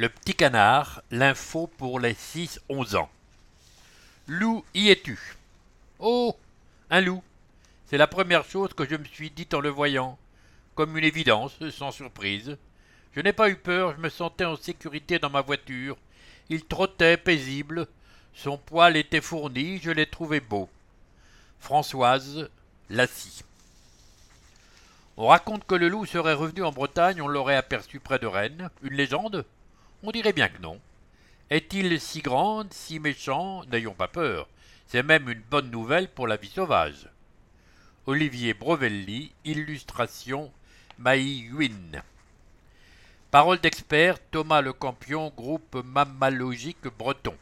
Le petit canard, l'info pour les 6-11 ans. Loup, y es-tu? Oh Un loup C'est la première chose que je me suis dite en le voyant, comme une évidence, sans surprise. Je n'ai pas eu peur, je me sentais en sécurité dans ma voiture. Il trottait paisible, son poil était fourni, je l'ai trouvé beau. Françoise Lassie. On raconte que le loup serait revenu en Bretagne, on l'aurait aperçu près de Rennes. Une légende? On dirait bien que non. Est-il si grand, si méchant? N'ayons pas peur. C'est même une bonne nouvelle pour la vie sauvage. Olivier Brovelli, illustration Maï. Parole d'expert Thomas Le Campion, groupe mammalogique breton.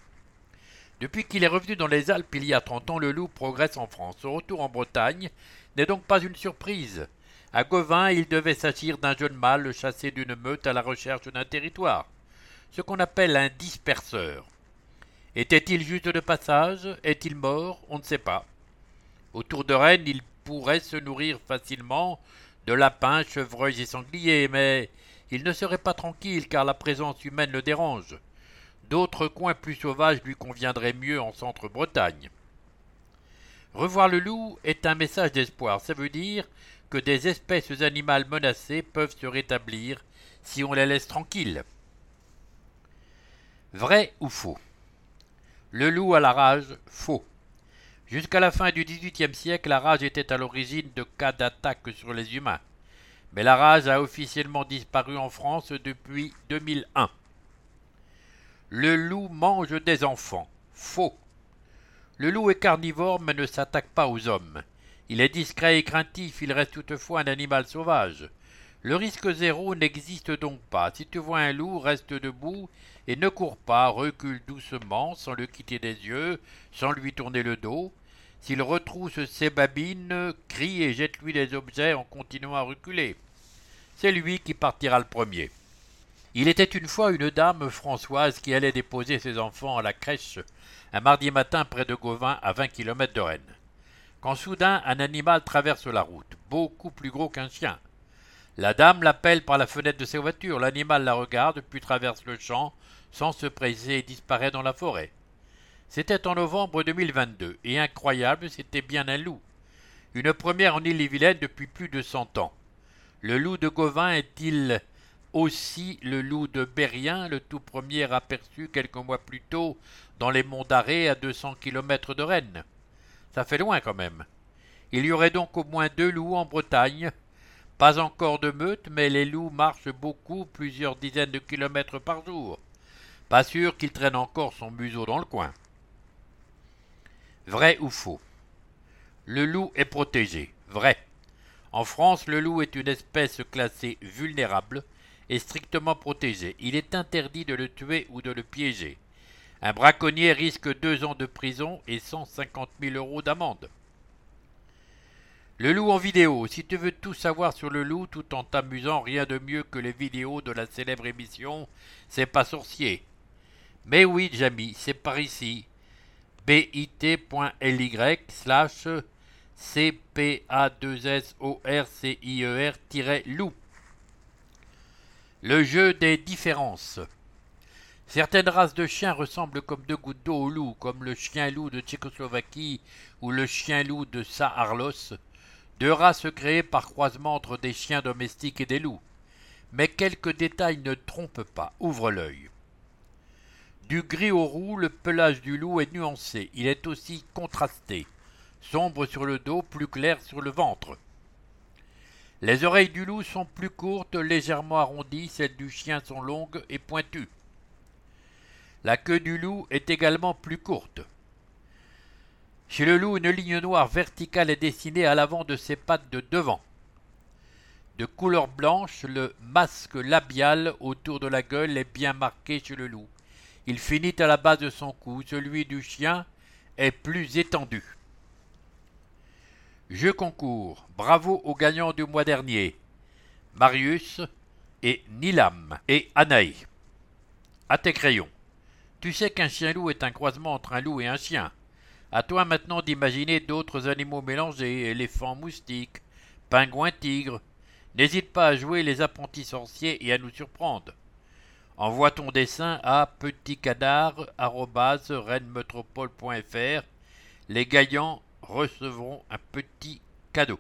Depuis qu'il est revenu dans les Alpes il y a trente ans, le loup progresse en France. Son retour en Bretagne n'est donc pas une surprise. À Gauvin, il devait s'agir d'un jeune mâle chassé d'une meute à la recherche d'un territoire, ce qu'on appelle un disperseur. Était-il juste de passage? Est-il mort? On ne sait pas. Autour de Rennes, il pourrait se nourrir facilement de lapins, chevreuils et sangliers, mais il ne serait pas tranquille car la présence humaine le dérange. D'autres coins plus sauvages lui conviendraient mieux en centre-Bretagne. Revoir le loup est un message d'espoir. Ça veut dire que des espèces animales menacées peuvent se rétablir si on les laisse tranquilles. Vrai ou faux? Le loup à la rage, faux. Jusqu'à la fin du XVIIIe siècle, la rage était à l'origine de cas d'attaque sur les humains. Mais la rage a officiellement disparu en France depuis 2001. Le loup mange des enfants. Faux. Le loup est carnivore mais ne s'attaque pas aux hommes. Il est discret et craintif, il reste toutefois un animal sauvage. Le risque zéro n'existe donc pas. Si tu vois un loup, reste debout et ne cours pas, recule doucement, sans le quitter des yeux, sans lui tourner le dos. S'il retrousse ses babines, crie et jette-lui des objets en continuant à reculer. C'est lui qui partira le premier. Il était une fois une dame Françoise qui allait déposer ses enfants à la crèche un mardi matin près de Gauvin à vingt kilomètres de Rennes. Quand soudain un animal traverse la route, beaucoup plus gros qu'un chien. La dame l'appelle par la fenêtre de sa voiture, l'animal la regarde, puis traverse le champ, sans se presser et disparaît dans la forêt. C'était en novembre 2022, et incroyable, c'était bien un loup. Une première en Île-et-Vilaine depuis plus de cent ans. Le loup de Gauvin est-il aussi le loup de Bérien, le tout premier aperçu quelques mois plus tôt dans les monts d'Arrée à 200 km de Rennes. Ça fait loin quand même. Il y aurait donc au moins deux loups en Bretagne. Pas encore de meute, mais les loups marchent beaucoup, plusieurs dizaines de kilomètres par jour. Pas sûr qu'il traîne encore son museau dans le coin. Vrai ou faux? Le loup est protégé. Vrai. En France, le loup est une espèce classée vulnérable est strictement protégé. Il est interdit de le tuer ou de le piéger. Un braconnier risque deux ans de prison et 150 000 euros d'amende. Le loup en vidéo. Si tu veux tout savoir sur le loup tout en t'amusant, rien de mieux que les vidéos de la célèbre émission C'est pas sorcier. Mais oui, Jamie, c'est par ici. bit.ly slash cpa2sorcier-loup. Le jeu des différences. Certaines races de chiens ressemblent comme deux gouttes d'eau au loup, comme le chien-loup de Tchécoslovaquie ou le chien-loup de Saarlos, deux races créées par croisement entre des chiens domestiques et des loups. Mais quelques détails ne trompent pas, ouvre l'œil. Du gris au roux, le pelage du loup est nuancé, il est aussi contrasté, sombre sur le dos, plus clair sur le ventre. Les oreilles du loup sont plus courtes, légèrement arrondies, celles du chien sont longues et pointues. La queue du loup est également plus courte. Chez le loup, une ligne noire verticale est dessinée à l'avant de ses pattes de devant. De couleur blanche, le masque labial autour de la gueule est bien marqué chez le loup. Il finit à la base de son cou, celui du chien est plus étendu. Jeu concours. Bravo aux gagnants du mois dernier. Marius et Nilam et Anaï. À tes crayons. Tu sais qu'un chien-loup est un croisement entre un loup et un chien. À toi maintenant d'imaginer d'autres animaux mélangés, éléphants, moustiques, pingouins, tigres. N'hésite pas à jouer les apprentis sorciers et à nous surprendre. Envoie ton dessin à petitcadar.rennesmetropole.fr. Les gagnants recevront un petit cadeau.